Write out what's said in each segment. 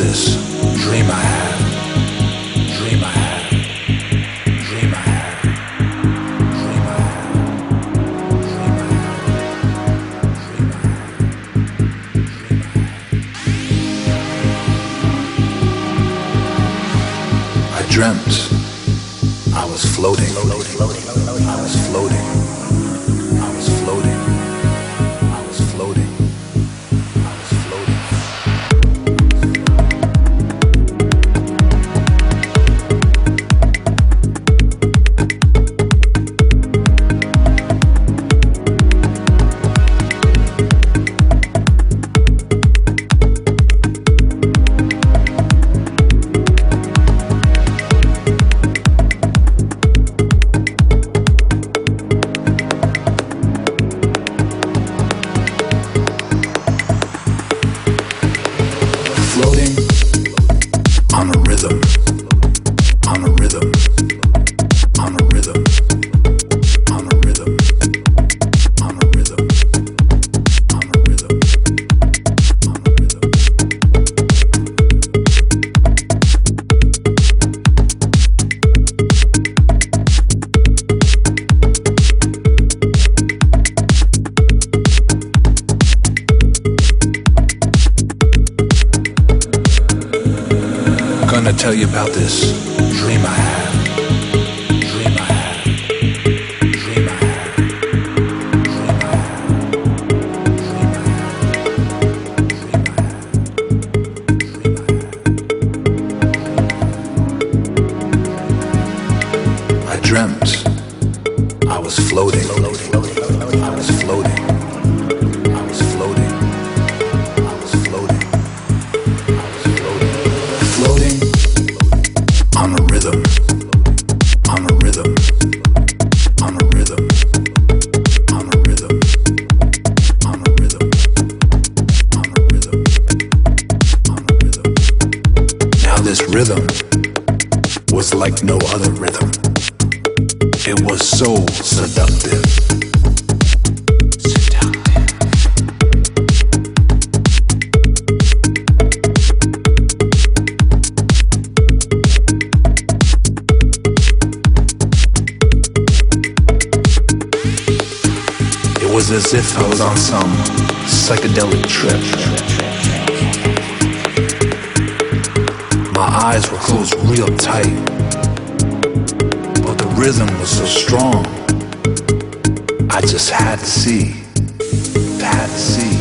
this. rhythm was so strong. I just had to see, had to see,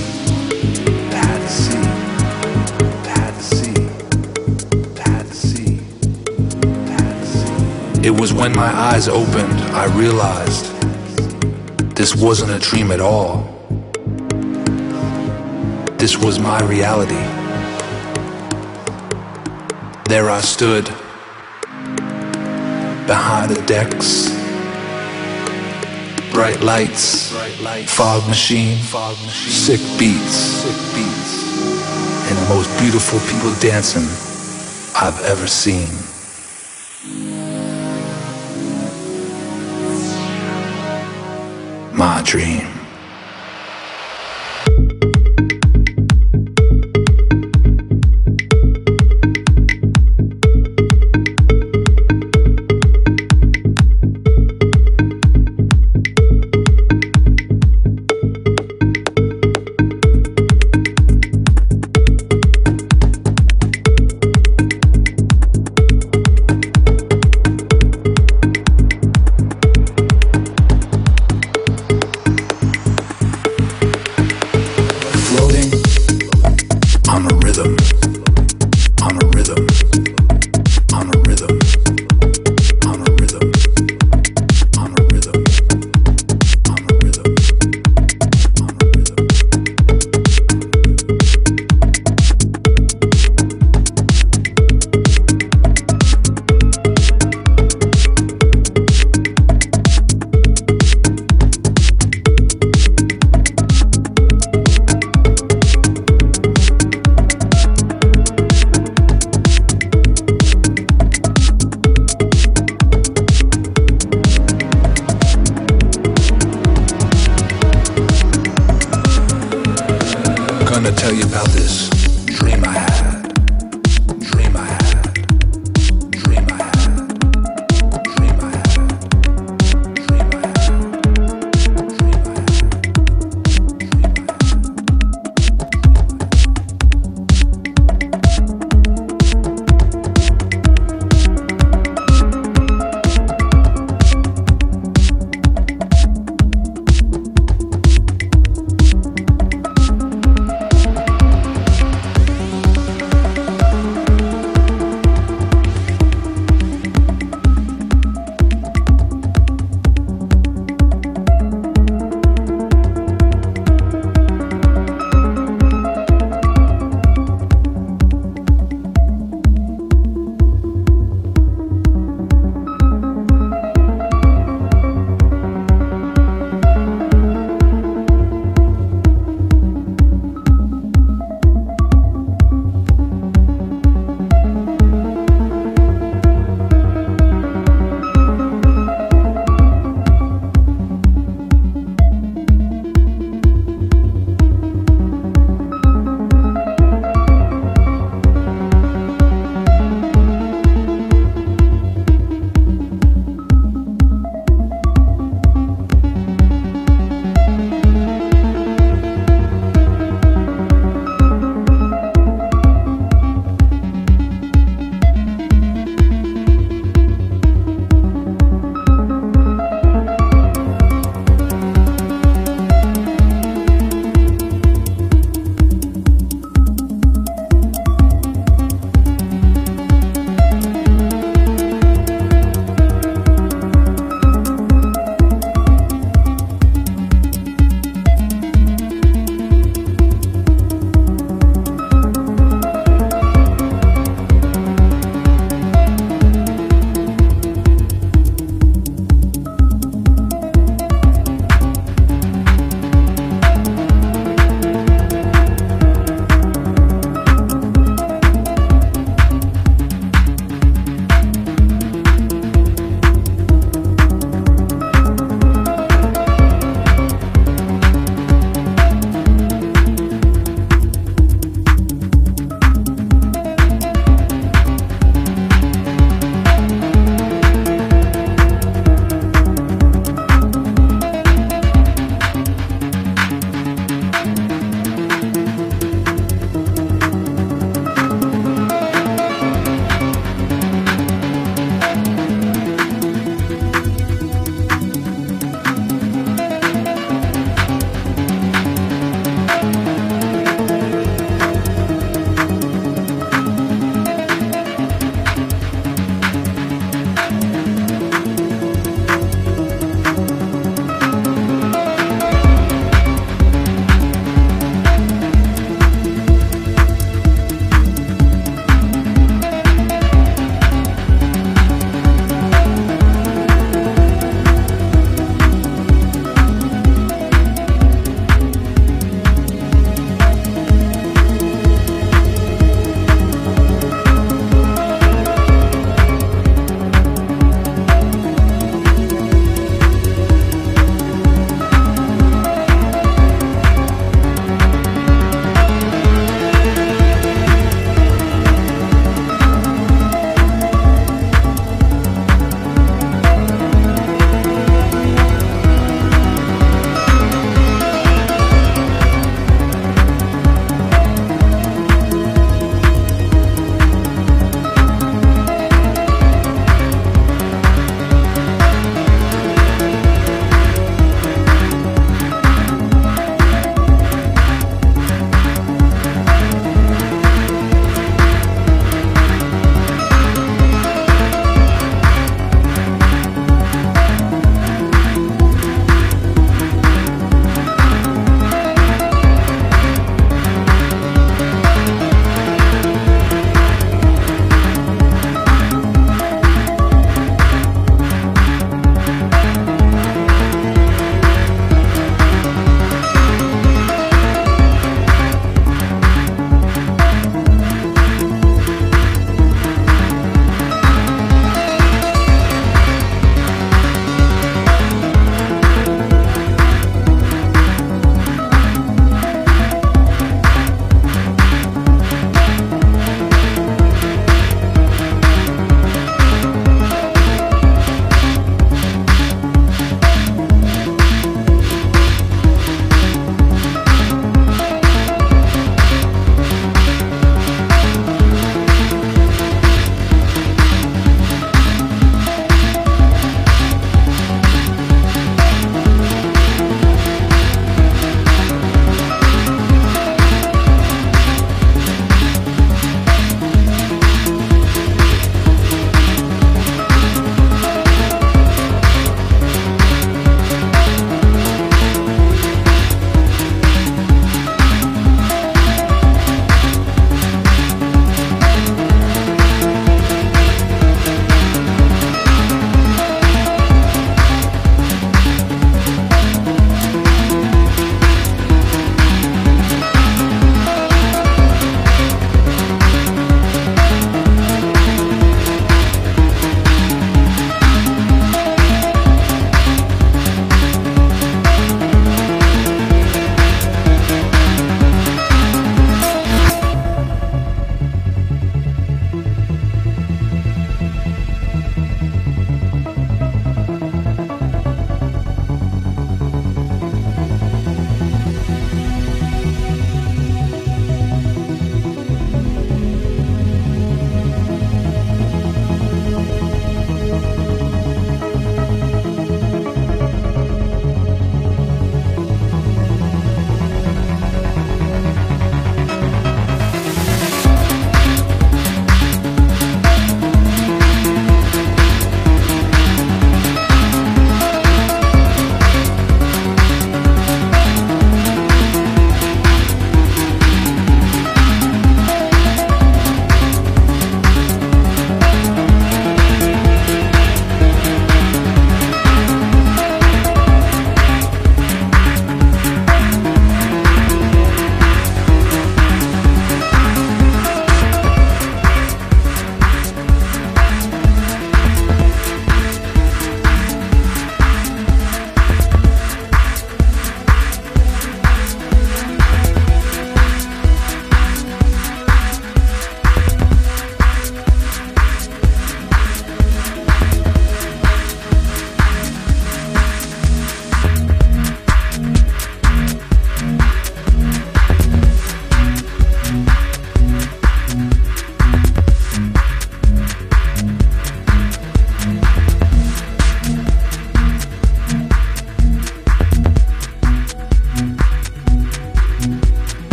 had to see, had to see, had to see. It was when my eyes opened, I realized this wasn't a dream at all. This was my reality. There I stood the decks. Bright lights, fog machine, sick beats, and the most beautiful people dancing I've ever seen. My dream.